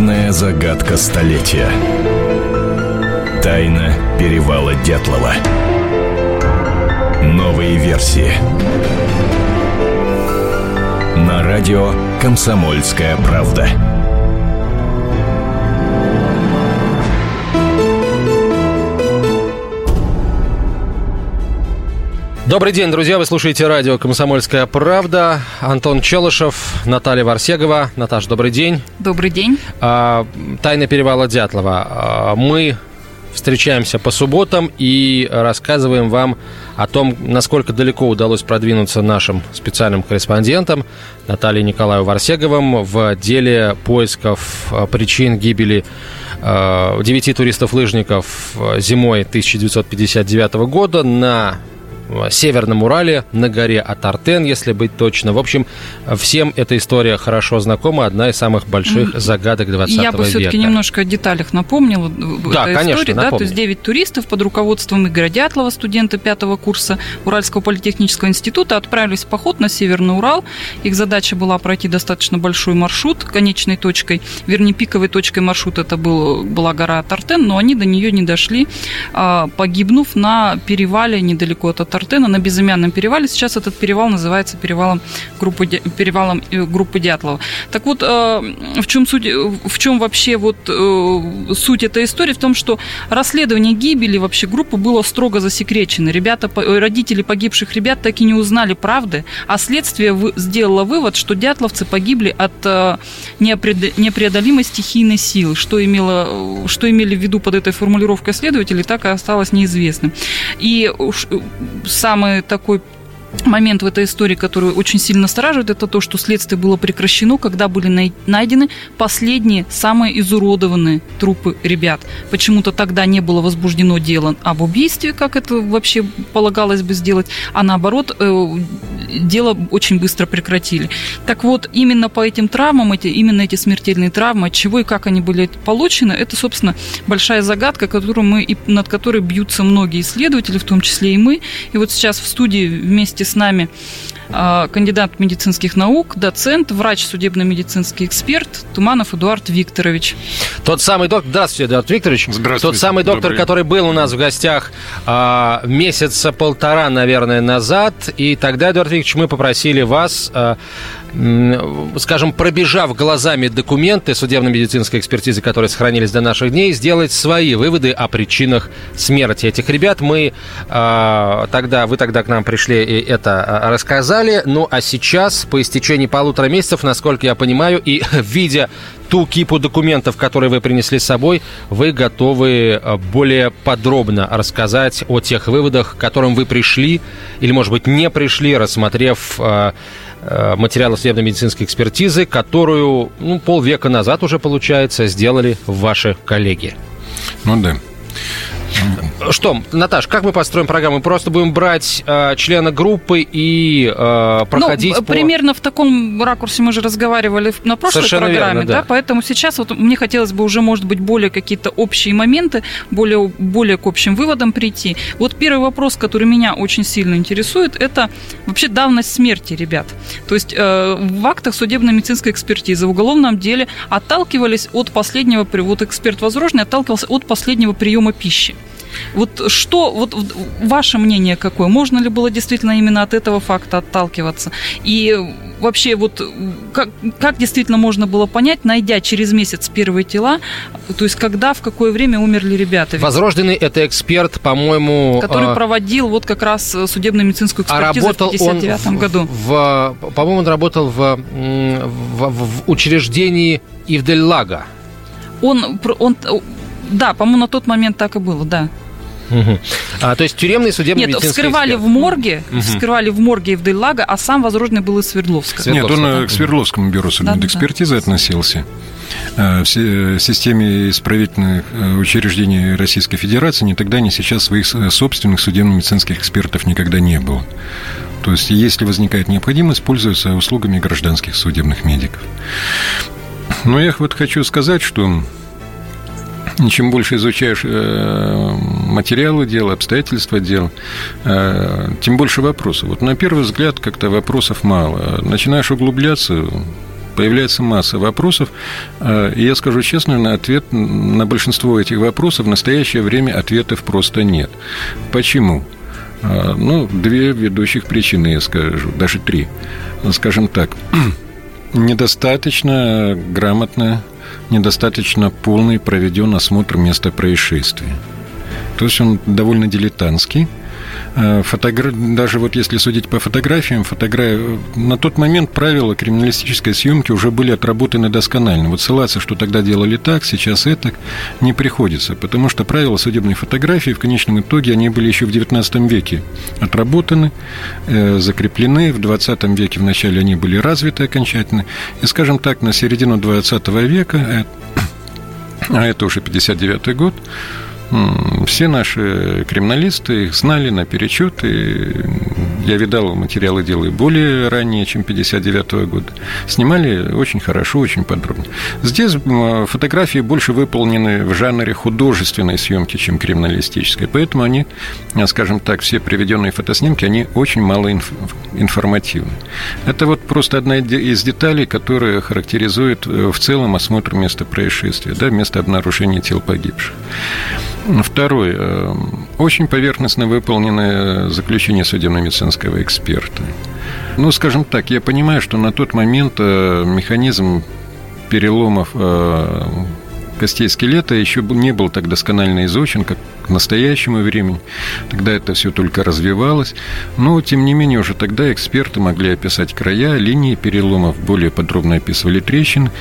Главная загадка столетия. Тайна перевала Дятлова. Новые версии. На радио «Комсомольская правда». Добрый день, друзья. Вы слушаете радио «Комсомольская правда». Антон Челышев, Наталья Варсегова. Наташ, добрый день. Добрый день. А, Тайна перевала Дятлова. А, мы встречаемся по субботам и рассказываем вам о том, насколько далеко удалось продвинуться нашим специальным корреспондентам Натальей Николаю Варсеговым в деле поисков а, причин гибели девяти туристов-лыжников зимой 1959 года на Северном Урале, на горе Атартен, если быть точно. В общем, всем эта история хорошо знакома, одна из самых больших загадок 20 века. Я бы все-таки немножко о деталях напомнила. Да, конечно, истории, да, то есть 9 туристов под руководством Игоря Дятлова, студента пятого курса Уральского политехнического института, отправились в поход на Северный Урал. Их задача была пройти достаточно большой маршрут. Конечной точкой, вернее, пиковой точкой маршрута это был, была гора Атартен, но они до нее не дошли, а, погибнув на перевале недалеко от Атартен Артена на безымянном перевале. Сейчас этот перевал называется перевалом группы, перевалом э, группы Дятлова. Так вот, э, в чем, суть, в чем вообще вот э, суть этой истории? В том, что расследование гибели вообще группы было строго засекречено. Ребята, родители погибших ребят так и не узнали правды, а следствие сделало вывод, что дятловцы погибли от непреодолимой стихийной силы. Что, имело, что имели в виду под этой формулировкой следователи, так и осталось неизвестным. И самый такой момент в этой истории, который очень сильно настораживает, это то, что следствие было прекращено, когда были найдены последние, самые изуродованные трупы ребят. Почему-то тогда не было возбуждено дело об убийстве, как это вообще полагалось бы сделать, а наоборот, э, дело очень быстро прекратили. Так вот, именно по этим травмам, эти, именно эти смертельные травмы, от чего и как они были получены, это, собственно, большая загадка, которую мы, над которой бьются многие исследователи, в том числе и мы. И вот сейчас в студии вместе вместе с нами а, кандидат медицинских наук, доцент, врач, судебно-медицинский эксперт Туманов Эдуард Викторович. Тот самый доктор, здравствуйте, Эдуард Викторович. Здравствуйте. Тот самый доктор, Добрый. который был у нас в гостях а, месяца полтора, наверное, назад. И тогда, Эдуард Викторович, мы попросили вас а, скажем, пробежав глазами документы судебно-медицинской экспертизы, которые сохранились до наших дней, сделать свои выводы о причинах смерти этих ребят. Мы э, тогда, вы тогда к нам пришли и это а, рассказали. Ну, а сейчас, по истечении полутора месяцев, насколько я понимаю, и видя ту кипу документов, которые вы принесли с собой, вы готовы более подробно рассказать о тех выводах, к которым вы пришли, или, может быть, не пришли, рассмотрев Э, материала судебно-медицинской экспертизы, которую ну, полвека назад уже, получается, сделали ваши коллеги. Ну да. Что, Наташ, как мы построим программу? Мы просто будем брать э, члена группы и э, проходить ну, по... примерно в таком ракурсе мы же разговаривали на прошлой Совершенно программе, верно, да. да, поэтому сейчас вот мне хотелось бы уже, может быть, более какие-то общие моменты, более, более к общим выводам прийти. Вот первый вопрос, который меня очень сильно интересует, это вообще давность смерти ребят. То есть э, в актах судебно-медицинской экспертизы в уголовном деле отталкивались от последнего, вот эксперт Возрожный отталкивался от последнего приема пищи. Вот что, вот ваше мнение какое? Можно ли было действительно именно от этого факта отталкиваться? И вообще вот как, как действительно можно было понять, найдя через месяц первые тела, то есть когда, в какое время умерли ребята? Возрожденный это эксперт, по-моему... Который э... проводил вот как раз судебно-медицинскую экспертизу а в 1959 году. В, в, по-моему, он работал в, в, в учреждении Ивделлага. Он, он, да, по-моему, на тот момент так и было, да. Угу. А, то есть тюремный судебный Нет, вскрывали эксперт. в морге, угу. вскрывали в морге Евдейлага, а сам возрожденный был из Свердловска. Нет, он да. к Свердловскому бюро судмедэкспертизы да, да. относился. В э, системе исправительных э, учреждений Российской Федерации ни тогда, ни сейчас своих э, собственных судебно-медицинских экспертов никогда не было. То есть, если возникает необходимость, пользуются услугами гражданских судебных медиков. Но я вот хочу сказать, что чем больше изучаешь э, материалы дела, обстоятельства дела, э, тем больше вопросов. Вот на первый взгляд как-то вопросов мало. Начинаешь углубляться, появляется масса вопросов. Э, и я скажу честно, на ответ на большинство этих вопросов в настоящее время ответов просто нет. Почему? Ну, две ведущих причины, я скажу, даже три. Скажем так, недостаточно грамотно, недостаточно полный проведен осмотр места происшествия. То есть он довольно дилетантский – фотогра... даже вот если судить по фотографиям, фотогра... на тот момент правила криминалистической съемки уже были отработаны досконально. Вот ссылаться, что тогда делали так, сейчас это, не приходится, потому что правила судебной фотографии в конечном итоге, они были еще в XIX веке отработаны, э, закреплены, в XX веке вначале они были развиты окончательно, и, скажем так, на середину XX века, э, а это уже 59 год, все наши криминалисты их знали наперечет, и я видал материалы дела и более ранее, чем 59 -го года. Снимали очень хорошо, очень подробно. Здесь фотографии больше выполнены в жанре художественной съемки, чем криминалистической, поэтому они, скажем так, все приведенные фотоснимки, они очень мало инф информативны. Это вот просто одна из деталей, которая характеризует э, в целом осмотр места происшествия, да, место обнаружения тел погибших. Второй. Э, очень поверхностно выполненное заключение судебно-медицинского эксперта. Ну, скажем так, я понимаю, что на тот момент э, механизм переломов э, костей скелета еще не был так досконально изучен, как к настоящему времени. Тогда это все только развивалось. Но, тем не менее, уже тогда эксперты могли описать края, линии переломов, более подробно описывали трещины.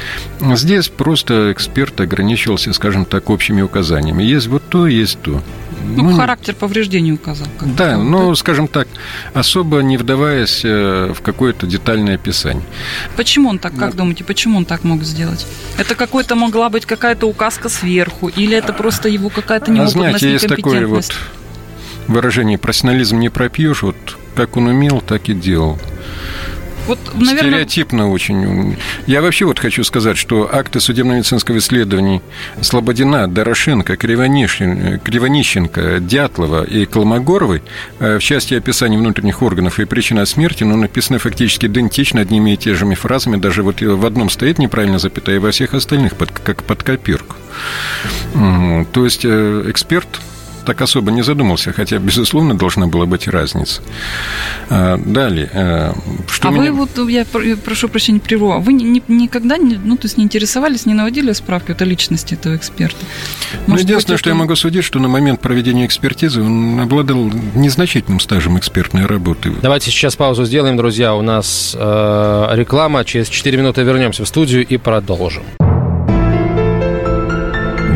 Здесь просто эксперт ограничивался, скажем так, общими указаниями. Есть вот то, есть то. Ну, ну характер повреждений указал. Да, ну, да? скажем так, особо не вдаваясь э, в какое-то детальное описание. Почему он так, как ну, думаете, почему он так мог сделать? Это какой-то могла быть какая-то указка сверху, или это просто его какая-то неопытность, а знаете, есть такое вот выражение «профессионализм не пропьешь», вот как он умел, так и делал. Вот, наверное... Стереотипно очень. Я вообще вот хочу сказать, что акты судебно-медицинского исследования Слободина, Дорошенко, Кривонищенко, Дятлова и Колмогоровой э, в части описания внутренних органов и причина смерти, ну, написаны фактически идентично одними и те же фразами. Даже вот в одном стоит неправильно запятая, во всех остальных под, как под копирку. То есть э, эксперт так особо не задумался, хотя, безусловно, должна была быть разница. А, далее. А, что а меня... вы вот, я прошу прощения, прерву, а вы ни, никогда не, ну, то есть не интересовались, не наводили справки о личности этого эксперта? Ну, Может, ну, единственное, быть, что это... я могу судить, что на момент проведения экспертизы он обладал незначительным стажем экспертной работы. Давайте сейчас паузу сделаем, друзья. У нас э, реклама. Через 4 минуты вернемся в студию и продолжим.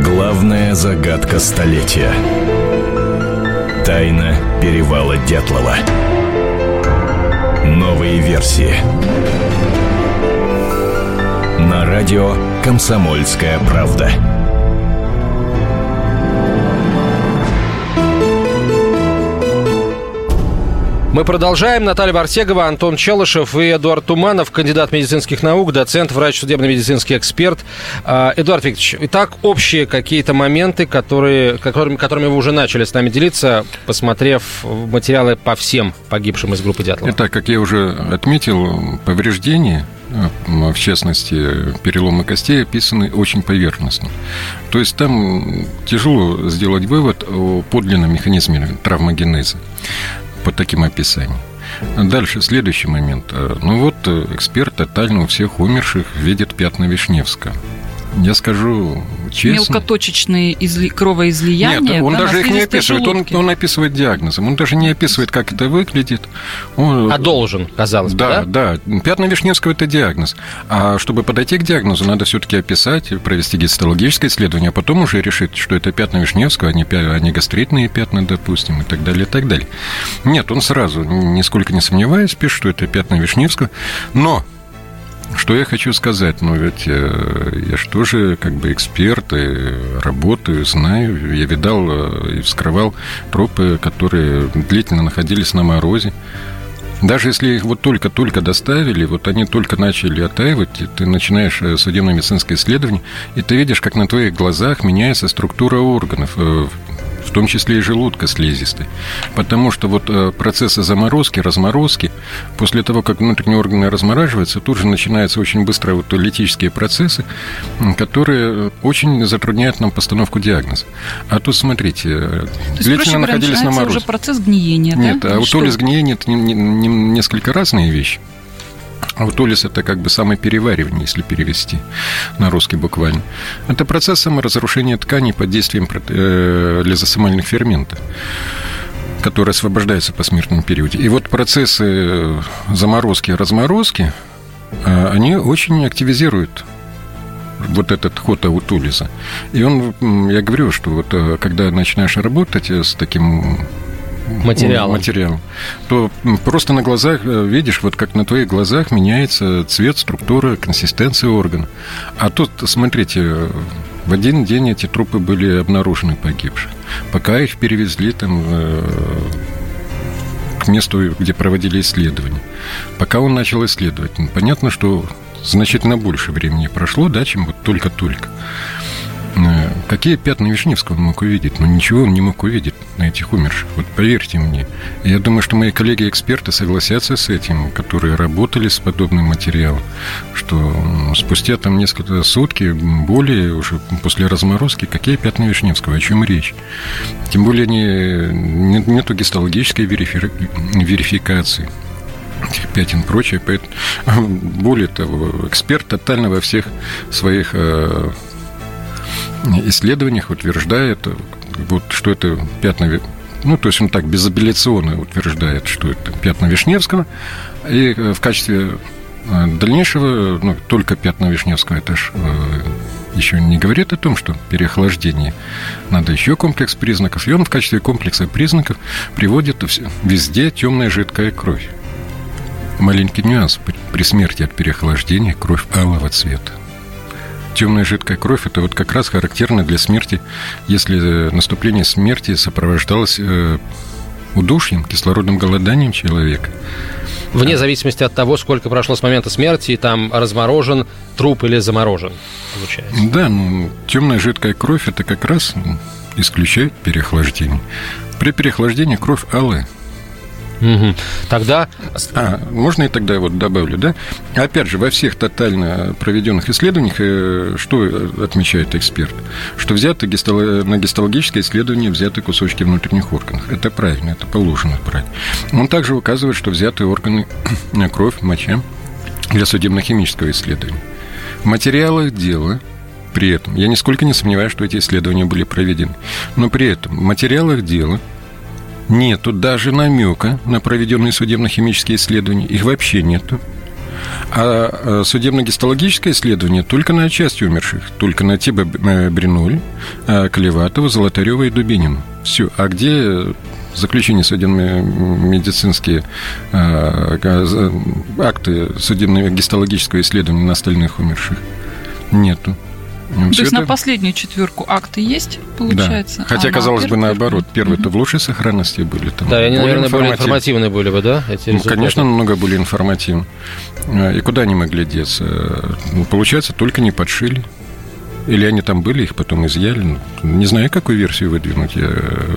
Главная загадка столетия. Тайна перевала Дятлова. Новые версии. На радио «Комсомольская правда». Мы продолжаем. Наталья Барсегова, Антон Челышев и Эдуард Туманов, кандидат медицинских наук, доцент, врач, судебно-медицинский эксперт. А, Эдуард Викторович, итак, общие какие-то моменты, которые, которыми, которыми вы уже начали с нами делиться, посмотрев материалы по всем погибшим из группы Дятлова. Итак, как я уже отметил, повреждения в частности, переломы костей описаны очень поверхностно. То есть там тяжело сделать вывод о подлинном механизме травмогенеза по таким описаниям. Дальше, следующий момент. Э, ну вот, э, эксперт тотально у всех умерших видит пятна Вишневского. Я скажу честно. Мелкоточечные изли... кровоизлияния. Нет, он даже их не описывает. Он, он описывает диагнозом. Он даже не описывает, как это выглядит. Он... А должен, казалось да, бы, да? Да, Пятна Вишневского – это диагноз. А чтобы подойти к диагнозу, надо все-таки описать, провести гистологическое исследование, а потом уже решить, что это пятна Вишневского, а не, а не гастритные пятна, допустим, и так далее, и так далее. Нет, он сразу, нисколько не сомневаясь, пишет, что это пятна Вишневского. Но что я хочу сказать? Ну, ведь э, я же тоже как бы эксперт, и работаю, знаю. Я видал э, и вскрывал трупы, которые длительно находились на морозе. Даже если их вот только-только доставили, вот они только начали оттаивать, и ты начинаешь э, судебно-медицинское исследование, и ты видишь, как на твоих глазах меняется структура органов, том числе и желудка слизистой. Потому что вот э, процессы заморозки, разморозки, после того, как внутренние органы размораживаются, тут же начинаются очень быстро вот литические процессы, которые очень затрудняют нам постановку диагноза. А тут, смотрите, То длительно находились на морозе. уже процесс гниения, Нет, да? а аутолиз гниения – это не, не, не, несколько разные вещи. Аутолиз – это как бы самое переваривание, если перевести на русский буквально. Это процесс саморазрушения тканей под действием э, лизосомальных ферментов которые освобождаются по смертном периоде. И вот процессы э, заморозки и разморозки, э, они очень активизируют вот этот ход аутолиза. И он, я говорю, что вот когда начинаешь работать с таким материалом. материалом, то просто на глазах э, видишь, вот как на твоих глазах меняется цвет, структура, консистенция органа. А тут, смотрите, в один день эти трупы были обнаружены погибшие. Пока их перевезли там э, к месту, где проводили исследования. Пока он начал исследовать, понятно, что значительно больше времени прошло, да, чем вот только-только. Э, какие пятна Вишневского он мог увидеть? Ну, ничего он не мог увидеть на этих умерших. Вот поверьте мне. Я думаю, что мои коллеги-эксперты согласятся с этим, которые работали с подобным материалом, что спустя там несколько сутки, более уже после разморозки, какие пятна Вишневского, о чем речь? Тем более не, нету гистологической верифи, верификации этих пятен прочее. Более того, эксперт тотально во всех своих э, исследованиях утверждает, вот, что это пятна ну, то есть он так безапелляционно утверждает, что это пятна Вишневского, и в качестве э, дальнейшего, ну, только пятна Вишневского, это ж э, еще не говорит о том, что переохлаждение надо еще комплекс признаков, и он в качестве комплекса признаков приводит везде темная жидкая кровь. Маленький нюанс. При смерти от переохлаждения кровь алого цвета темная жидкая кровь, это вот как раз характерно для смерти, если наступление смерти сопровождалось э, удушьем, кислородным голоданием человека. Вне зависимости от того, сколько прошло с момента смерти, там разморожен труп или заморожен, получается. Да, ну, темная жидкая кровь это как раз исключает переохлаждение. При переохлаждении кровь алая. Угу. Тогда... А, можно и тогда вот добавлю, да? Опять же, во всех тотально проведенных исследованиях, э, что отмечает эксперт? Что взяты гистол... на гистологическое исследование взяты кусочки внутренних органов. Это правильно, это положено брать. Он также указывает, что взяты органы, кровь, моча для судебно-химического исследования. В материалах дела при этом, я нисколько не сомневаюсь, что эти исследования были проведены, но при этом в материалах дела нету даже намека на проведенные судебно-химические исследования. Их вообще нету. А, а судебно-гистологическое исследование только на части умерших, только на Тиба э, Бриноль, а, Клеватова, Золотарева и Дубинина. Все. А где заключение судебно-медицинские акты судебно-гистологического исследования на остальных умерших? Нету. То есть это... на последнюю четверку акты есть, получается? Да. Хотя, а казалось бы, наоборот. Первые-то в лучшей сохранности были. Там, да, они, наверное, более информативные были бы, да? Эти ну, конечно, намного более информативны. И куда они могли деться? Ну, получается, только не подшили. Или они там были, их потом изъяли. Ну, не знаю, какую версию выдвинуть. Я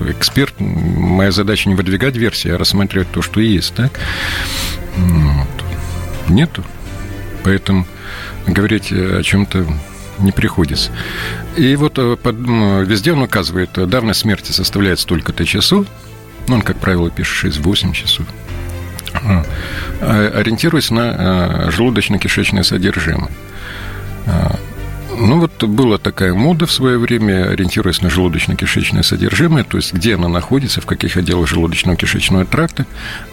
эксперт. Моя задача не выдвигать версии, а рассматривать то, что есть, так? Вот. Нету. Поэтому говорить о чем-то не приходится. И вот э, под, везде он указывает, э, давность смерти составляет столько-то часов, ну, он, как правило, пишет 6-8 часов, а, ориентируясь на э, желудочно-кишечное содержимое. А, ну, вот была такая мода в свое время, ориентируясь на желудочно-кишечное содержимое, то есть где оно находится, в каких отделах желудочно-кишечного тракта,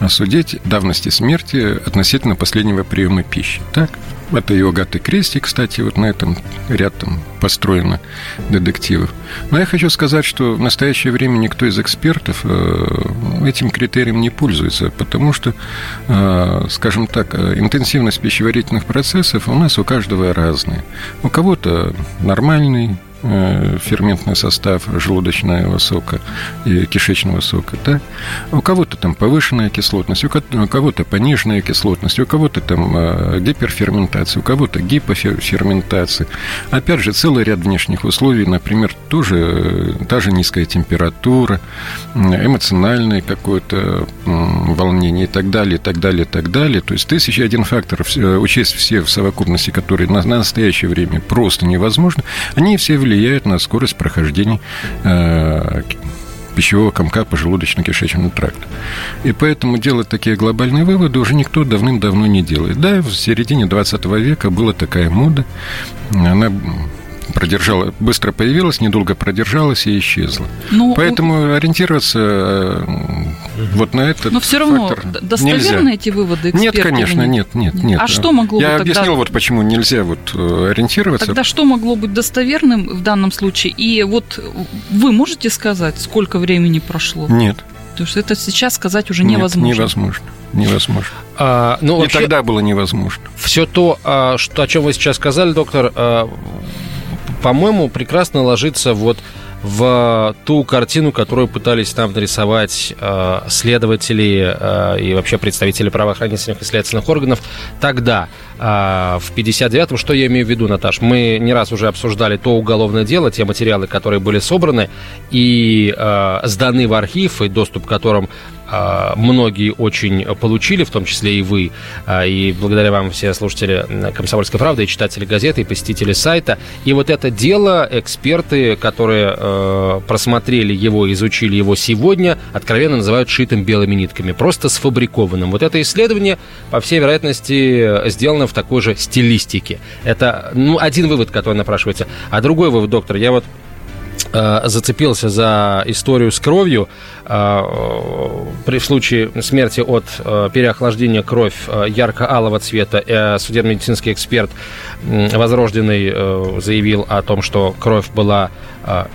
судить давности смерти относительно последнего приема пищи. Так? Это и «Агаты Крести», кстати, вот на этом ряд там построено детективов. Но я хочу сказать, что в настоящее время никто из экспертов э, этим критерием не пользуется, потому что, э, скажем так, э, интенсивность пищеварительных процессов у нас у каждого разная. У кого-то нормальный, ферментный состав желудочного сока и кишечного сока, да? У кого-то там повышенная кислотность, у кого-то пониженная кислотность, у кого-то там э, гиперферментация, у кого-то гипоферментация. Опять же, целый ряд внешних условий, например, тоже та же низкая температура, эмоциональное какое-то волнение и так далее, и так далее, и так далее. То есть тысяча один фактор, учесть все в совокупности, которые на настоящее время просто невозможно, они все влияют на скорость прохождения э, пищевого комка по желудочно-кишечному тракту. И поэтому делать такие глобальные выводы уже никто давным-давно не делает. Да, в середине 20 века была такая мода, она продержала, быстро появилась, недолго продержалась и исчезла. Ну, Поэтому ориентироваться э, вот на этот Но все равно достоверны эти выводы экспертов? Нет, конечно, нет, нет, нет. А что могло Я объяснил, тогда... вот почему нельзя вот э, ориентироваться. Тогда что могло быть достоверным в данном случае? И вот вы можете сказать, сколько времени прошло? Нет. Потому что это сейчас сказать уже невозможно. Нет, невозможно. Невозможно. А, ну, вообще, И тогда было невозможно. Все то, а, что, о чем вы сейчас сказали, доктор, а, по-моему, прекрасно ложится вот в ту картину, которую пытались там нарисовать э, следователи э, и вообще представители правоохранительных и следственных органов тогда, э, в 59-м. Что я имею в виду, Наташ? Мы не раз уже обсуждали то уголовное дело, те материалы, которые были собраны и э, сданы в архив, и доступ к которым многие очень получили, в том числе и вы, а, и благодаря вам все слушатели «Комсомольской правды», и читатели газеты, и посетители сайта. И вот это дело эксперты, которые э, просмотрели его, изучили его сегодня, откровенно называют шитым белыми нитками, просто сфабрикованным. Вот это исследование, по всей вероятности, сделано в такой же стилистике. Это ну, один вывод, который напрашивается. А другой вывод, доктор, я вот зацепился за историю с кровью. Э, при случае смерти от э, переохлаждения кровь ярко-алого цвета судебно-медицинский эксперт Возрожденный заявил о том, что кровь была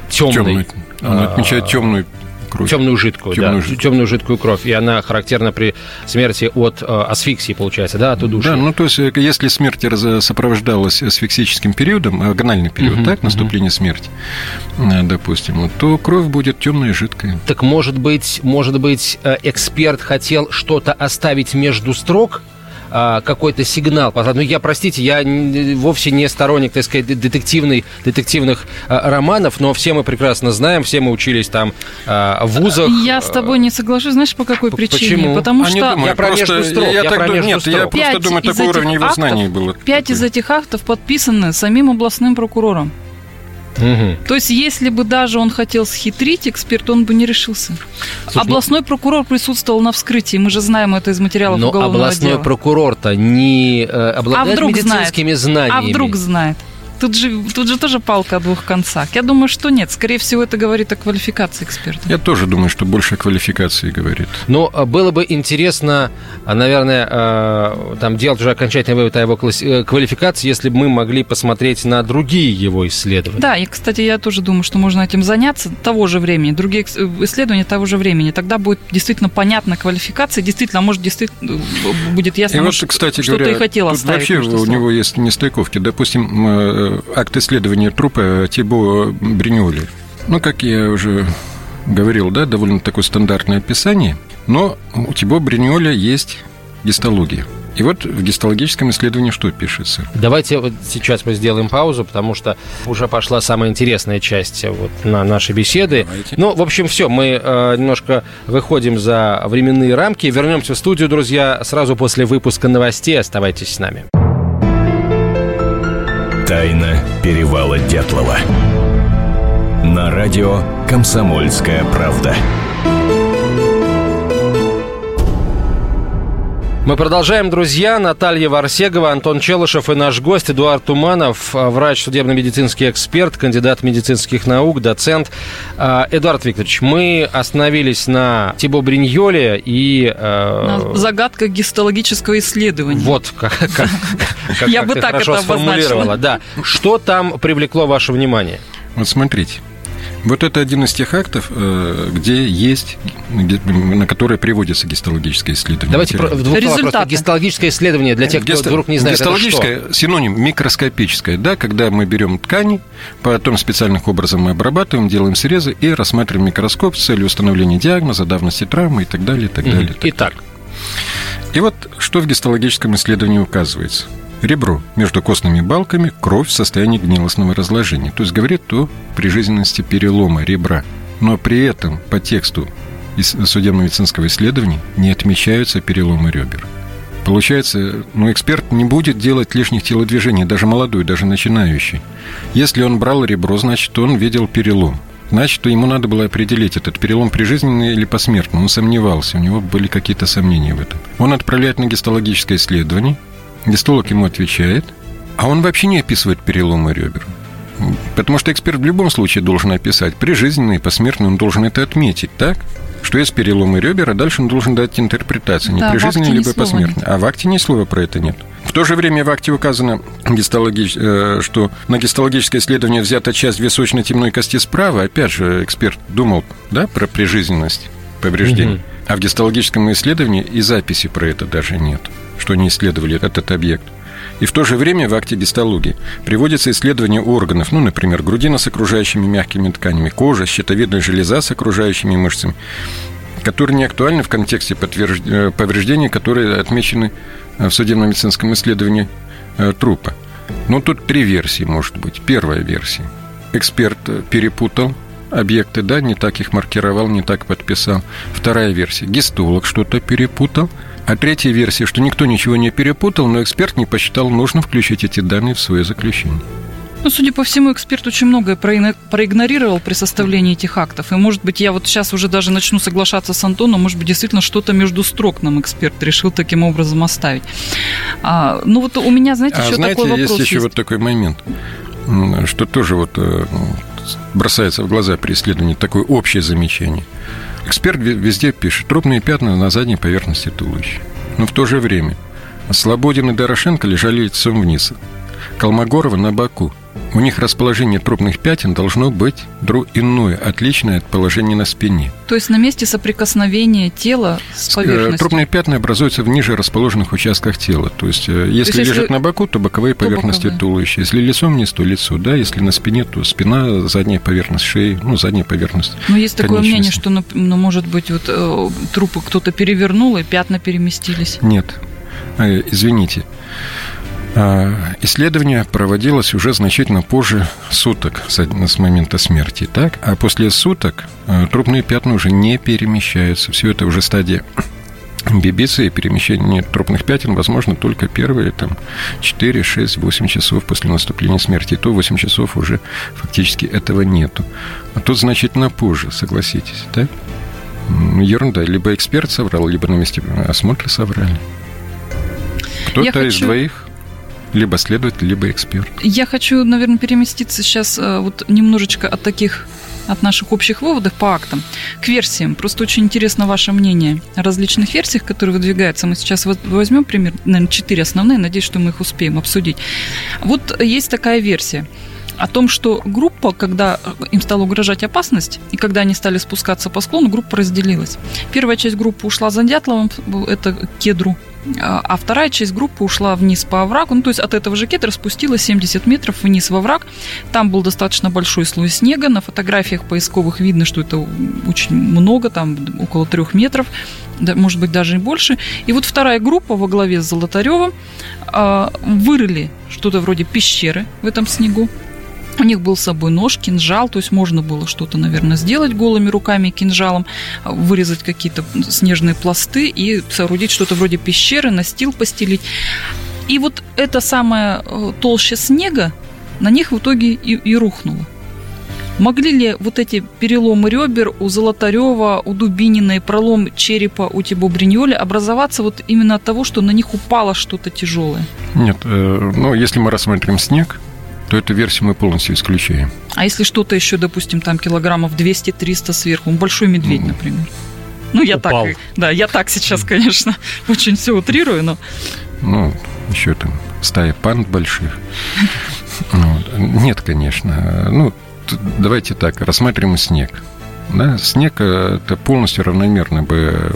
темной. темной. Он отмечает темную кровь. Темную жидкую, темную, да, жидкую. темную жидкую кровь. И она характерна при смерти от э, асфиксии, получается, да, от удушья. Да, ну то есть э, если смерть сопровождалась асфиксическим периодом, агональный период, угу, так, наступление угу. смерти, э, допустим, то кровь будет темной и жидкой. Так может быть, может быть, эксперт хотел что-то оставить между строк, а, какой-то сигнал. Ну, я, простите, я вовсе не сторонник, так сказать, детективный, детективных а, романов, но все мы прекрасно знаем, все мы учились там а, в вузах. Я с тобой не соглашусь, знаешь, по какой причине? Почему? Потому что... Я, я про между строк. Я, я, про между нет, строк. я просто думаю, такой уровень его знаний было. Пять из этих актов подписаны самим областным прокурором. Угу. То есть, если бы даже он хотел схитрить эксперт, он бы не решился. Слушай, ну областной ну... прокурор присутствовал на вскрытии, мы же знаем это из материалов но уголовного областной дела. прокурор-то не э, обладает а медицинскими знает? знаниями. А вдруг знает? Тут же, тут же тоже палка о двух концах. Я думаю, что нет. Скорее всего, это говорит о квалификации эксперта. Я тоже думаю, что больше о квалификации говорит. Но а, было бы интересно, а, наверное, а, там делать уже окончательный вывод о его э, квалификации, если бы мы могли посмотреть на другие его исследования. Да, и, кстати, я тоже думаю, что можно этим заняться того же времени, другие э, исследования того же времени. Тогда будет действительно понятна квалификация, действительно, может, действительно э, будет ясно, и может, вот, кстати что говоря, ты хотел оставить. Вообще у него есть нестыковки. Допустим, акт исследования трупа Тибо Бриньоли. Ну, как я уже говорил, да, довольно такое стандартное описание, но у Тибо Бриньоля есть гистология. И вот в гистологическом исследовании что пишется? Давайте вот сейчас мы сделаем паузу, потому что уже пошла самая интересная часть вот на нашей беседы. Давайте. Ну, в общем, все, мы э, немножко выходим за временные рамки. Вернемся в студию, друзья, сразу после выпуска новостей. Оставайтесь с нами. Тайна перевала Дятлова. На радио «Комсомольская правда». Мы продолжаем, друзья. Наталья Варсегова, Антон Челышев и наш гость Эдуард Туманов, а, врач, судебно-медицинский эксперт, кандидат медицинских наук, доцент. А, Эдуард Викторович, мы остановились на Тибо Бриньоле и... Э... Загадка гистологического исследования. Вот, как, как, как, Я бы так это сформулировала. Да. Что там привлекло ваше внимание? Вот смотрите. Вот это один из тех актов, э, где есть, на которые приводится гистологическое исследование. Давайте про, в двух просто гистологическое исследование для тех, кто Гисто... вдруг не знает. Гистологическое синоним микроскопическое, да, когда мы берем ткани, потом специальных образом мы обрабатываем, делаем срезы и рассматриваем микроскоп с целью установления диагноза, давности травмы и так далее, и так далее. Mm-hmm. Итак. И вот что в гистологическом исследовании указывается – Ребро между костными балками, кровь в состоянии гнилостного разложения. То есть говорит о прижизненности перелома ребра. Но при этом по тексту судебно-медицинского исследования не отмечаются переломы ребер. Получается, ну, эксперт не будет делать лишних телодвижений, даже молодой, даже начинающий. Если он брал ребро, значит, он видел перелом. Значит, ему надо было определить, этот перелом прижизненный или посмертный. Он сомневался, у него были какие-то сомнения в этом. Он отправляет на гистологическое исследование – Гистолог ему отвечает, а он вообще не описывает переломы ребер. Потому что эксперт в любом случае должен описать. Прижизненный, посмертный он должен это отметить, так? Что есть переломы ребер, а дальше он должен дать интерпретацию. Не да, прижизненный, либо посмертный. А в акте ни слова про это нет. В то же время в акте указано. Э, что на гистологическое исследование взята часть височно-темной кости справа. Опять же, эксперт думал да, про прижизненность повреждений. Угу. А в гистологическом исследовании и записи про это даже нет что они исследовали этот объект. И в то же время в акте гистологии приводится исследование органов, ну, например, грудина с окружающими мягкими тканями, кожа, щитовидная железа с окружающими мышцами, которые не актуальны в контексте подтвержд... Э, повреждений, которые отмечены э, в судебно-медицинском исследовании э, трупа. Ну, тут три версии, может быть. Первая версия. Эксперт перепутал объекты, да, не так их маркировал, не так подписал. Вторая версия. Гистолог что-то перепутал – а третья версия, что никто ничего не перепутал, но эксперт не посчитал нужным включить эти данные в свое заключение. Ну, судя по всему, эксперт очень многое проигнорировал при составлении этих актов. И, может быть, я вот сейчас уже даже начну соглашаться с Антоном, может быть, действительно что-то между строк нам эксперт решил таким образом оставить. А, ну, вот у меня, знаете, а, еще знаете, такой вопрос есть еще есть. вот такой момент, что тоже вот э, бросается в глаза при исследовании, такое общее замечание – Эксперт везде пишет трупные пятна на задней поверхности туловища. Но в то же время Слободин и Дорошенко лежали лицом вниз. Колмогорова на боку. У них расположение трупных пятен должно быть друг иное, отличное от положения на спине. То есть на месте соприкосновения тела с э, поверхностью? Трупные пятна образуются в ниже расположенных участках тела. То есть, э, если, то есть, лежит на боку, то боковые то поверхности боковые. туловища. Если лицом вниз, то лицо, да. Если на спине, то спина, задняя поверхность шеи, ну, задняя поверхность Но есть такое мнение, что, ну, может быть, вот э, трупы кто-то перевернул, и пятна переместились? Нет. Извините. А, исследование проводилось уже значительно позже суток с момента смерти, так? А после суток а, трупные пятна уже не перемещаются. Все это уже стадия бибицы и перемещение трупных пятен возможно только первые там, 4, 6, 8 часов после наступления смерти. И то 8 часов уже фактически этого нету. А тут значительно позже, согласитесь, да? Ерунда. Либо эксперт соврал, либо на месте осмотра соврали. Кто-то хочу... из двоих либо следователь, либо эксперт. Я хочу, наверное, переместиться сейчас э, вот немножечко от таких от наших общих выводов по актам к версиям. Просто очень интересно ваше мнение о различных версиях, которые выдвигаются. Мы сейчас возьмем пример, наверное, четыре основные. Надеюсь, что мы их успеем обсудить. Вот есть такая версия о том, что группа, когда им стала угрожать опасность, и когда они стали спускаться по склону, группа разделилась. Первая часть группы ушла за Дятловым, это кедру, а вторая часть группы ушла вниз по оврагу, ну, то есть от этого же кедра спустилась 70 метров вниз во овраг. Там был достаточно большой слой снега, на фотографиях поисковых видно, что это очень много, там около трех метров, может быть, даже и больше. И вот вторая группа во главе с Золотаревым а, вырыли что-то вроде пещеры в этом снегу, у них был с собой нож, кинжал, то есть можно было что-то, наверное, сделать голыми руками кинжалом, вырезать какие-то снежные пласты и соорудить что-то вроде пещеры, настил постелить. И вот эта самая э, толща снега на них в итоге и, и рухнула. Могли ли вот эти переломы ребер у Золотарева, у Дубинина и пролом черепа у Тибо Бриньоли образоваться вот именно от того, что на них упало что-то тяжелое? Нет, э, ну если мы рассмотрим снег, то эту версию мы полностью исключаем. А если что-то еще, допустим, там килограммов 200-300 сверху, большой медведь, например? Ну, я Упал. так, да, я так сейчас, конечно, очень все утрирую, но... Ну, еще там стая панд больших. Нет, конечно. Ну, давайте так, рассматриваем снег. Да, снег э, это полностью равномерно бы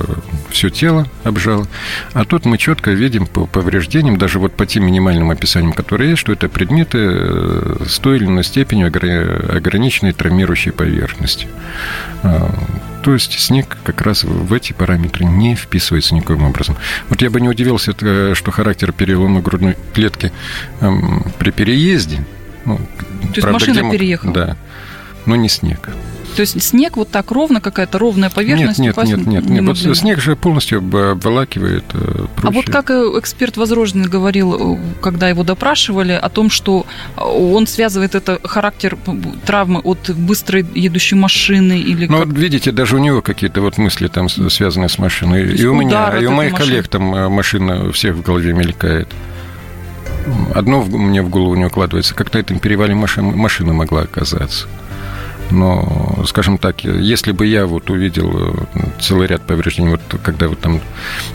все тело обжало. А тут мы четко видим по повреждениям, даже вот по тем минимальным описаниям, которые есть, что это предметы э, с той или иной степенью ограниченной травмирующей поверхности. А, то есть снег как раз в эти параметры не вписывается никаким образом. Вот я бы не удивился, что характер перелома грудной клетки эм, при переезде. Ну, То есть правда, машина переехала? Да, но не снег. То есть снег вот так ровно, какая-то ровная поверхность? Нет, нет, нет, нет. Не нет. Вот снег же полностью обволакивает. Прочее. А вот как э, эксперт Возрожденный говорил, э, когда его допрашивали, о том, что э, он связывает это характер травмы от быстрой едущей машины или Ну, как... вот видите, даже у него какие-то вот мысли там связаны с машиной. И у меня, и у моих машины. коллег там машина всех в голове мелькает. Одно мне в голову не укладывается, как на этом перевале машина могла оказаться. Но, скажем так, если бы я вот увидел э, целый ряд повреждений, вот когда вот там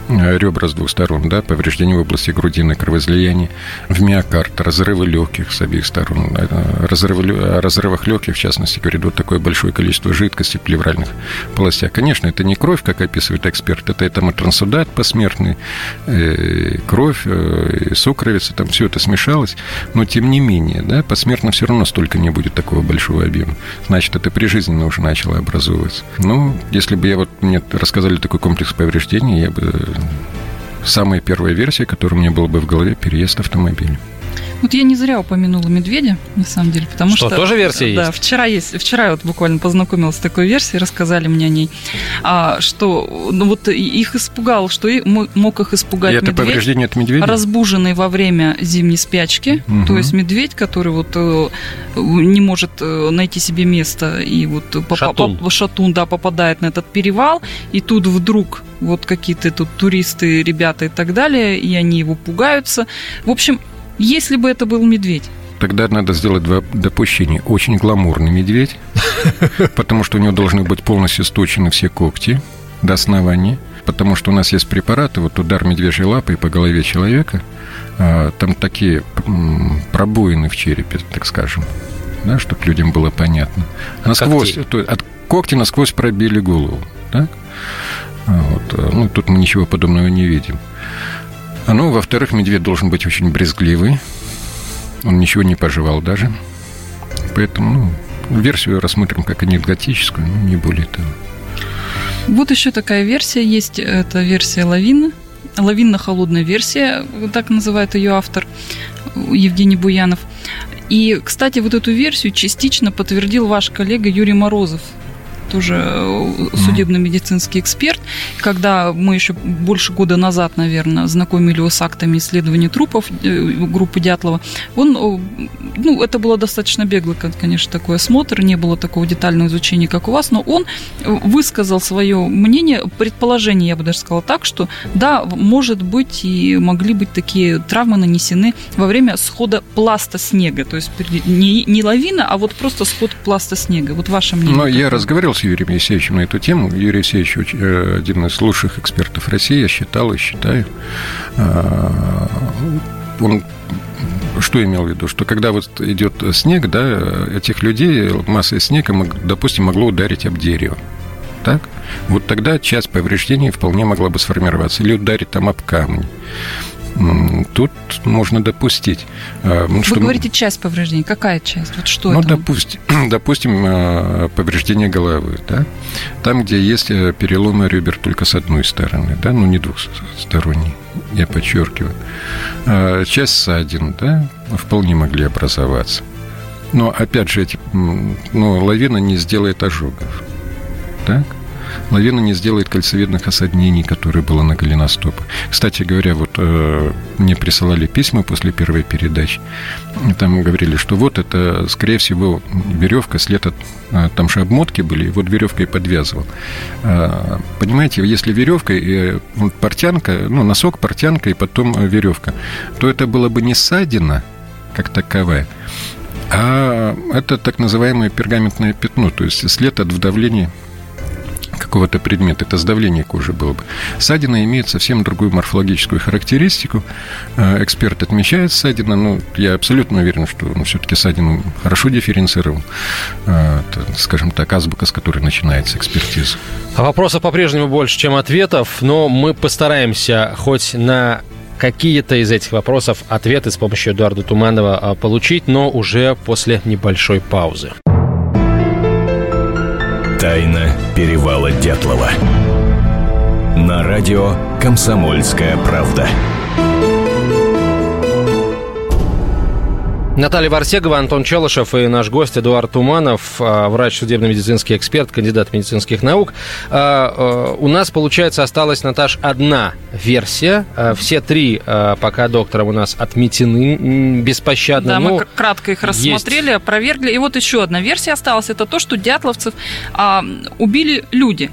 э, ребра с двух сторон, да, повреждения в области грудины, кровоизлияние, в миокард, разрывы легких с обеих сторон, разрывы, о разрывах легких, в частности, говорит, вот такое большое количество жидкости в плевральных полостях. Конечно, это не кровь, как описывает эксперт, это там трансудат посмертный, э, кровь, э, сукровица, там все это смешалось, но тем не менее, да, посмертно все равно столько не будет такого большого объема значит, это прижизненно уже начало образовываться. Ну, если бы я вот мне рассказали такой комплекс повреждений, я бы самая первая версия, которая у меня была бы в голове, переезд автомобиля. Вот я не зря упомянула медведя, на самом деле, потому что... Что, тоже версия да, есть? вчера есть. Вчера я вот буквально познакомилась с такой версией, рассказали мне о ней, а, что ну, вот их испугал, что мог их испугать И это медведь, повреждение от медведя? разбуженный во время зимней спячки, угу. то есть медведь, который вот э, не может э, найти себе место и вот шатун. По, шатун, да, попадает на этот перевал, и тут вдруг вот какие-то тут туристы, ребята и так далее, и они его пугаются. В общем, если бы это был медведь. Тогда надо сделать два допущения. Очень гламурный медведь, потому что у него должны быть полностью сточены все когти до основания. Потому что у нас есть препараты, вот удар медвежьей лапой по голове человека, а, там такие пробоины в черепе, так скажем, да, чтобы людям было понятно. Насквозь, то, от когти насквозь пробили голову. Да? Вот, ну, тут мы ничего подобного не видим. Ну, во-вторых, медведь должен быть очень брезгливый. Он ничего не пожевал даже. Поэтому ну, версию рассмотрим как анекдотическую, но не более того. Вот еще такая версия есть. Это версия лавина. Лавинно-холодная версия, так называет ее автор Евгений Буянов. И, кстати, вот эту версию частично подтвердил ваш коллега Юрий Морозов тоже э, судебно-медицинский эксперт. Когда мы еще больше года назад, наверное, знакомили его с актами исследования трупов э, группы Дятлова, он, э, ну, это было достаточно бегло, конечно, такой осмотр, не было такого детального изучения, как у вас, но он высказал свое мнение, предположение, я бы даже сказала так, что да, может быть и могли быть такие травмы нанесены во время схода пласта снега, то есть не, не лавина, а вот просто сход пласта снега. Вот ваше мнение. Но я разговаривал с Юрием Есеевичем на эту тему. Юрий Есеевич э, один из лучших экспертов России, я считал и считаю. А, он что имел в виду? Что когда вот идет снег, да, этих людей массой снега, допустим, могло ударить об дерево. Так? Вот тогда часть повреждений вполне могла бы сформироваться. Или ударить там об камень. Тут можно допустить. А, ну, Вы что... говорите часть повреждений. Какая часть? Вот что ну, это? Допустим, допустим, а, повреждение головы. Да? Там, где есть э, переломы ребер только с одной стороны, да? ну не двухсторонние, я подчеркиваю. Часть ссадин, да, вполне могли образоваться. Но, опять же, эти, ну, лавина не сделает ожогов. Так? Лавина не сделает кольцевидных осаднений, которые было на голеностопах. Кстати говоря, вот э, мне присылали письма после первой передачи. Там говорили, что вот это, скорее всего, веревка, след от... Э, там же обмотки были, и вот веревкой подвязывал. Э, понимаете, если веревка и вот портянка, ну, носок, портянка и потом веревка, то это было бы не ссадина, как таковая, а это так называемое пергаментное пятно, то есть след от вдавления какого-то предмета, это сдавление кожи было бы. Ссадина имеет совсем другую морфологическую характеристику. Э, эксперт отмечает ссадина, но я абсолютно уверен, что он все-таки ссадину хорошо дифференцировал. Э, скажем так, азбука, с которой начинается экспертиза. Вопросов по-прежнему больше, чем ответов, но мы постараемся хоть на какие-то из этих вопросов ответы с помощью Эдуарда Туманова а, получить, но уже после небольшой паузы. Тайна перевала Дятлова. На радио «Комсомольская правда». Наталья Варсегова, Антон Челышев и наш гость Эдуард Туманов, а, врач, судебно-медицинский эксперт, кандидат медицинских наук. А, а, у нас, получается, осталась, Наташ, одна версия. Все три пока доктором у нас отметены беспощадно. Да, мы ну, кратко их рассмотрели, есть. опровергли. И вот еще одна версия осталась. Это то, что дятловцев убили люди.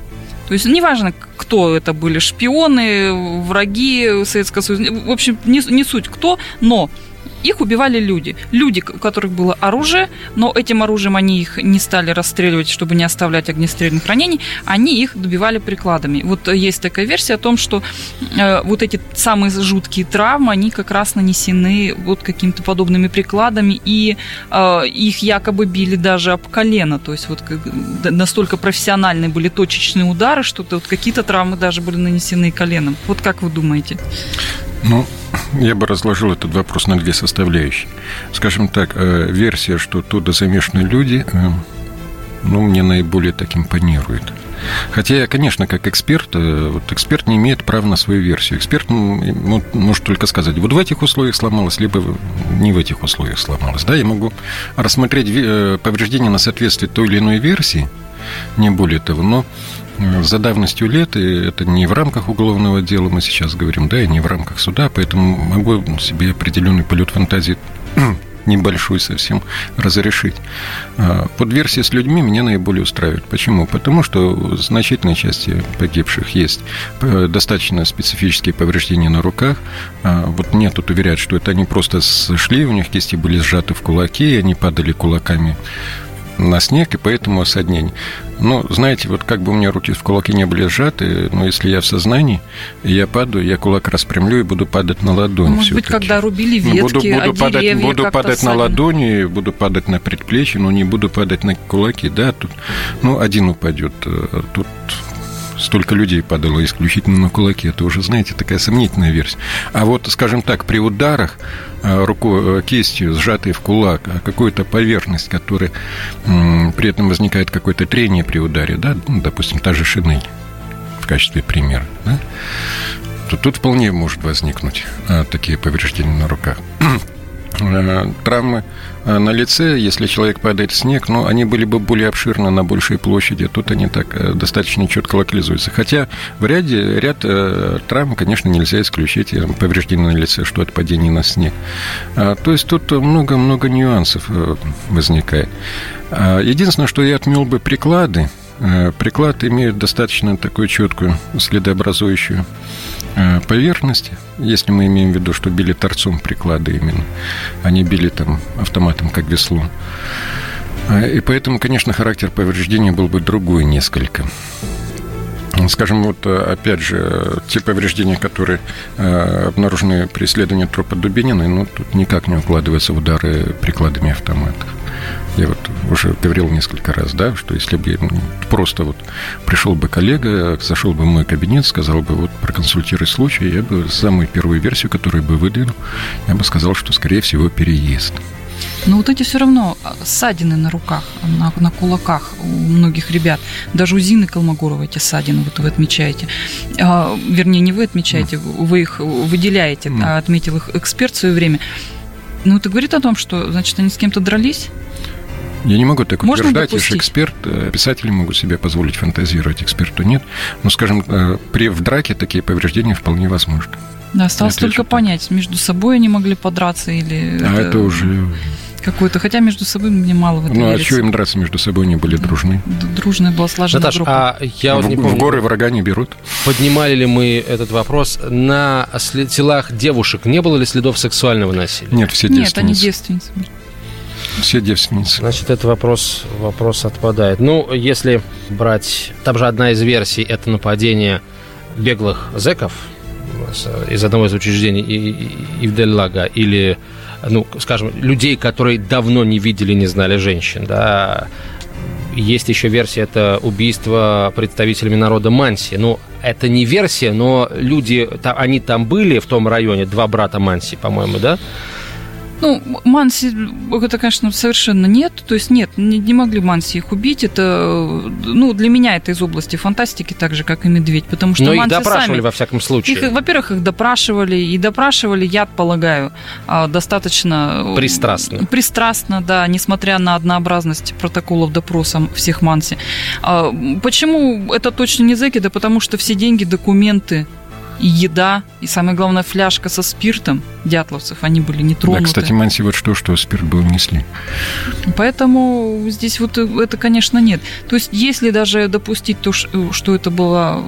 То есть неважно, кто это были, шпионы, враги Советского Союза, в общем, не, не суть кто, но их убивали люди. Люди, у которых было оружие, но этим оружием они их не стали расстреливать, чтобы не оставлять огнестрельных ранений, они их добивали прикладами. Вот есть такая версия о том, что э, вот эти самые жуткие травмы, они как раз нанесены вот какими-то подобными прикладами, и э, их якобы били даже об колено. То есть вот настолько профессиональные были точечные удары, что вот какие-то травмы даже были нанесены коленом. Вот как вы думаете? Ну, я бы разложил этот вопрос на две составляющие. Скажем так, э, версия, что туда замешаны люди, э, ну, мне наиболее так импонирует. Хотя я, конечно, как эксперт, э, вот эксперт не имеет права на свою версию. Эксперт ну, может только сказать, вот в этих условиях сломалось, либо не в этих условиях сломалось. Да, я могу рассмотреть повреждения на соответствие той или иной версии, не более того, но за давностью лет, и это не в рамках уголовного дела мы сейчас говорим, да, и не в рамках суда, поэтому могу себе определенный полет фантазии небольшой совсем разрешить. А, под версией с людьми меня наиболее устраивает. Почему? Потому что в значительной части погибших есть э, достаточно специфические повреждения на руках. А, вот мне тут уверяют, что это они просто сошли, у них кисти были сжаты в кулаки, и они падали кулаками на снег, и поэтому осаднение. Ну, знаете, вот как бы у меня руки в кулаки не были сжаты, но если я в сознании, я падаю, я кулак распрямлю и буду падать на ладонь. Может быть, когда рубили ветки, буду, буду а падать, буду падать на ладони, буду падать на предплечье, но не буду падать на кулаки, да, тут, ну, один упадет, э, тут столько людей падало исключительно на кулаки. Это уже, знаете, такая сомнительная версия. А вот, скажем так, при ударах э, рукой, э, кистью, сжатой в кулак, а какую-то поверхность, которая при этом возникает какое-то трение при ударе, да, ну, допустим, та же шинель в качестве примера, да, то тут вполне может возникнуть а, такие повреждения на руках. Э, травмы э, на лице, если человек падает в снег, ну, они были бы более обширны на большей площади. Тут они так э, достаточно четко локализуются. Хотя в ряде, ряд травм, конечно, нельзя исключить повреждения на лице, что от падения на снег. То есть тут много-много нюансов возникает. Единственное, что я отмел бы приклады. Приклад имеет достаточно такую четкую следообразующую поверхности, если мы имеем в виду, что били торцом приклада именно, они били там автоматом как веслом. Э, и поэтому, конечно, характер повреждения был бы другой несколько. Скажем, вот э, опять же, те повреждения, которые обнаружены при исследовании трупа Дубинина, ну, тут никак не укладываются в удары прикладами автоматов. Я вот уже говорил несколько раз, да, что если бы просто вот пришел бы коллега, зашел бы в мой кабинет, сказал бы, вот проконсультируй случай, я бы самую первую версию, которую бы выдвинул, я бы сказал, что, скорее всего, переезд. Но вот эти все равно ссадины на руках, на, на кулаках у многих ребят. Даже у Зины Колмогоровой эти ссадины вот вы отмечаете. А, вернее, не вы отмечаете, вы их выделяете, а отметил их эксперт в свое время. Ну, это говорит о том, что, значит, они с кем-то дрались? Я не могу так Можно утверждать, допустить? я же эксперт, э, писатели могут себе позволить фантазировать, эксперту нет. Но, скажем, э, при, в драке такие повреждения вполне возможны. Да, осталось только понять, между собой они могли подраться или... А это, это уже... Какой-то, хотя между собой мне мало в это Ну, а верится. а что им драться между собой, они были дружны? Дружная была слажена Наташа, группа. а я вот в, не помню, в горы врага не берут. Поднимали ли мы этот вопрос? На телах девушек не было ли следов сексуального насилия? Нет, все девственницы. Нет, они девственницы Все девственницы. Значит, этот вопрос, вопрос отпадает. Ну, если брать... Там же одна из версий – это нападение беглых зеков из одного из учреждений Ивделлага или, ну, скажем, людей, которые давно не видели, не знали женщин, да, есть еще версия, это убийство представителями народа Манси. Ну, это не версия, но люди, они там были в том районе, два брата Манси, по-моему, да? Ну, Манси, это, конечно, совершенно нет. То есть нет, не, не могли Манси их убить. Это, ну, для меня это из области фантастики, так же, как и медведь. Потому что Но Манси их допрашивали, сами, во всяком случае. Их, во-первых, их допрашивали, и допрашивали, я полагаю, а, достаточно... Пристрастно. Пристрастно, да, несмотря на однообразность протоколов допроса всех Манси. А, почему это точно не зэки? Да потому что все деньги, документы, и еда, и самое главное, фляжка со спиртом дятловцев, они были не тронуты. Да, кстати, Манси вот что, что спирт был несли. Поэтому здесь вот это, конечно, нет. То есть, если даже допустить то, что это было,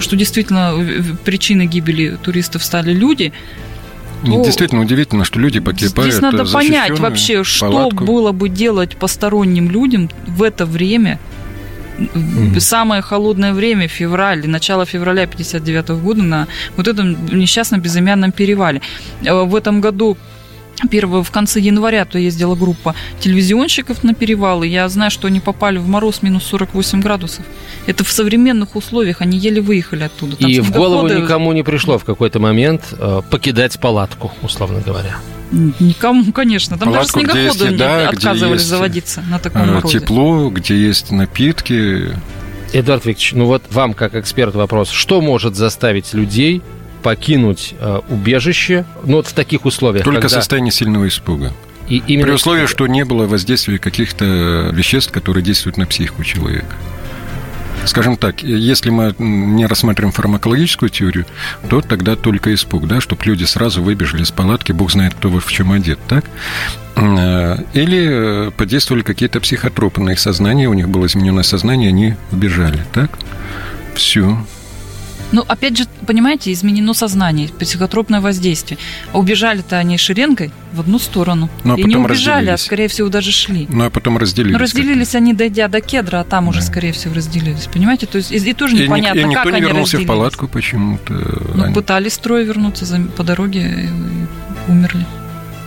что действительно причиной гибели туристов стали люди, то Действительно удивительно, что люди покупают Здесь надо понять вообще, палатку. что было бы делать посторонним людям в это время, mm-hmm. самое холодное время, февраль, начало февраля 59 года на вот этом несчастном безымянном перевале. Э, в этом году Первое, в конце января то ездила группа телевизионщиков на перевал, и я знаю, что они попали в мороз минус 48 градусов. Это в современных условиях, они еле выехали оттуда. Там и в голову никому не пришло в какой-то момент э, покидать палатку, условно говоря. Никому, конечно. Там Палатку, даже снегоходы еда, отказывались заводиться на таком э, морозе. Тепло, где есть напитки. Эдуард Викторович, ну вот вам, как эксперт, вопрос. Что может заставить людей покинуть э, убежище ну, вот в таких условиях? Только когда... состояние сильного испуга. И именно При условии, что не было воздействия каких-то веществ, которые действуют на психику человека. Скажем так, если мы не рассматриваем фармакологическую теорию, то тогда только испуг, да, чтобы люди сразу выбежали из палатки, бог знает, кто в чем одет, так? Э, или подействовали какие-то психотропы на их сознание, у них было измененное сознание, они убежали, так? Все. Ну, опять же, понимаете, изменено сознание, психотропное воздействие. А убежали-то они шеренгой в одну сторону. Ну, а и не убежали, а, скорее всего, даже шли. Ну, а потом разделились. Но разделились они, дойдя до кедра, а там да. уже, скорее всего, разделились. Понимаете? То есть, и, и тоже непонятно, и, и никто как не вернулся в палатку почему-то. Ну, они... пытались строя вернуться за, по дороге и умерли.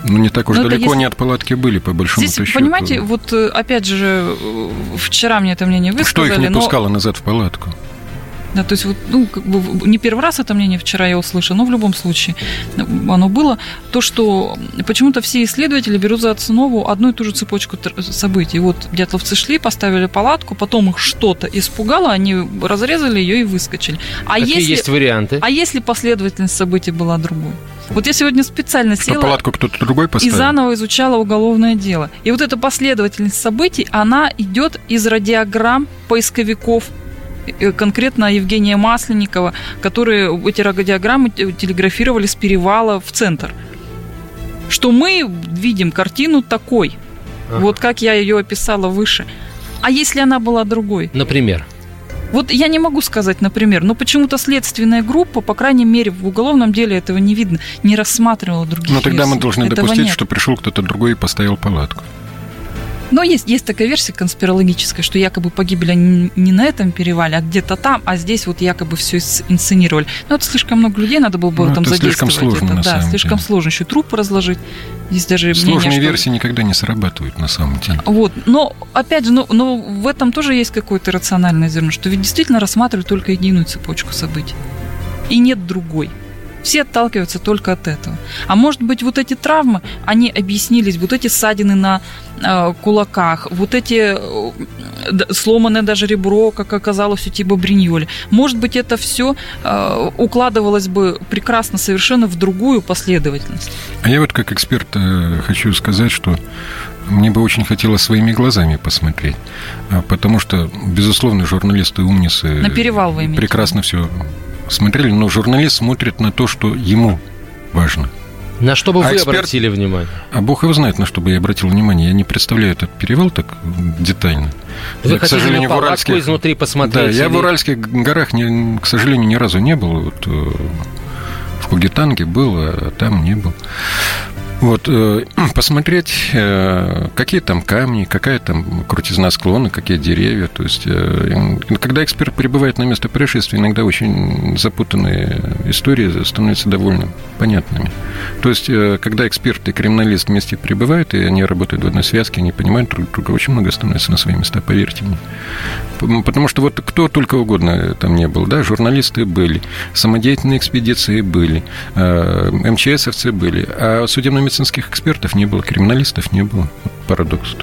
Ну, не так уж Но далеко есть... не от палатки были, по большому Здесь, счету. понимаете, вот э, опять же, вчера мне это мнение высказали. Что их не но... пускало назад в палатку? Да, то есть вот, ну, как бы не первый раз это мнение вчера я услышала, но в любом случае оно было. То, что почему-то все исследователи берут за основу одну и ту же цепочку событий. Вот дятловцы шли, поставили палатку, потом их что-то испугало, они разрезали ее и выскочили. А Какие если, есть варианты? А если последовательность событий была другой? Вот я сегодня специально села палатку кто-то другой поставил? и заново изучала уголовное дело. И вот эта последовательность событий, она идет из радиограмм поисковиков конкретно Евгения Масленникова, которые эти радиограммы телеграфировали с перевала в центр. Что мы видим картину такой, ага. вот как я ее описала выше. А если она была другой? Например? Вот я не могу сказать, например, но почему-то следственная группа, по крайней мере, в уголовном деле этого не видно, не рассматривала других Но тогда мы должны этого допустить, нет. что пришел кто-то другой и поставил палатку. Но есть, есть такая версия конспирологическая, что якобы погибли они не на этом перевале, а где-то там, а здесь вот якобы все инсценировали. Но это слишком много людей, надо было бы ну, этом это задействовать. Слишком сложно, это, на да, самом слишком деле. сложно. Еще трупы разложить. Есть даже Сложные мнение, версии что... никогда не срабатывают на самом деле. Вот, но опять же, но, но в этом тоже есть какое-то рациональное зерно, что ведь действительно рассматривают только единую цепочку событий. И нет другой. Все отталкиваются только от этого. А может быть, вот эти травмы, они объяснились, вот эти ссадины на э, кулаках, вот эти э, сломанное даже ребро, как оказалось у Тиба Бриньоли. Может быть, это все э, укладывалось бы прекрасно совершенно в другую последовательность. А я вот как эксперт э, хочу сказать, что мне бы очень хотелось своими глазами посмотреть, а, потому что, безусловно, журналисты умницы на перевал вы имеете прекрасно все смотрели, но журналист смотрит на то, что ему важно. На что бы а вы эксперт... обратили внимание? А бог его знает, на что бы я обратил внимание. Я не представляю этот перевал так детально. Вы я, к сожалению, в Уральских... изнутри посмотреть? Да, я или... в Уральских горах, не, к сожалению, ни разу не был. Вот, э, в Кугитанге был, а там не был. Вот, э, посмотреть, э, какие там камни, какая там крутизна склона, какие деревья. То есть, э, когда эксперт прибывает на место происшествия, иногда очень запутанные истории становятся довольно понятными. То есть, когда эксперт и криминалист вместе прибывают, и они работают в одной связке, они понимают друг друга, очень много становится на свои места, поверьте мне. Потому что вот кто только угодно там не был, да, журналисты были, самодеятельные экспедиции были, МЧСовцы были, а судебно-медицинских экспертов не было, криминалистов не было. Парадокс.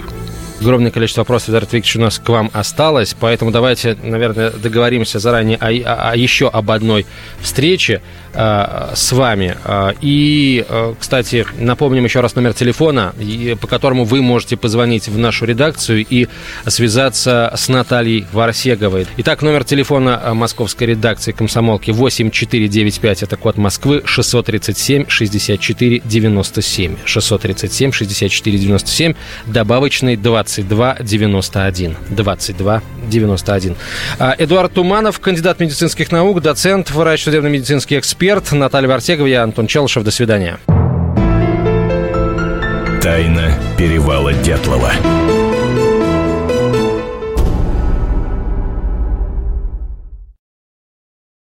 Огромное количество вопросов, Эдуард Викторович, у нас к вам осталось, поэтому давайте, наверное, договоримся заранее о, о, о еще об одной встрече э, с вами. Э, и, э, кстати, напомним еще раз номер телефона, по которому вы можете позвонить в нашу редакцию и связаться с Натальей Варсеговой. Итак, номер телефона московской редакции комсомолки 8495, это код Москвы, 637 64 97. 637 64 97, добавочный 20 22 91. 22 91. Эдуард Туманов, кандидат медицинских наук, доцент, врач, судебно-медицинский эксперт. Наталья Вартегова, я Антон Челышев. До свидания. Тайна перевала Дятлова.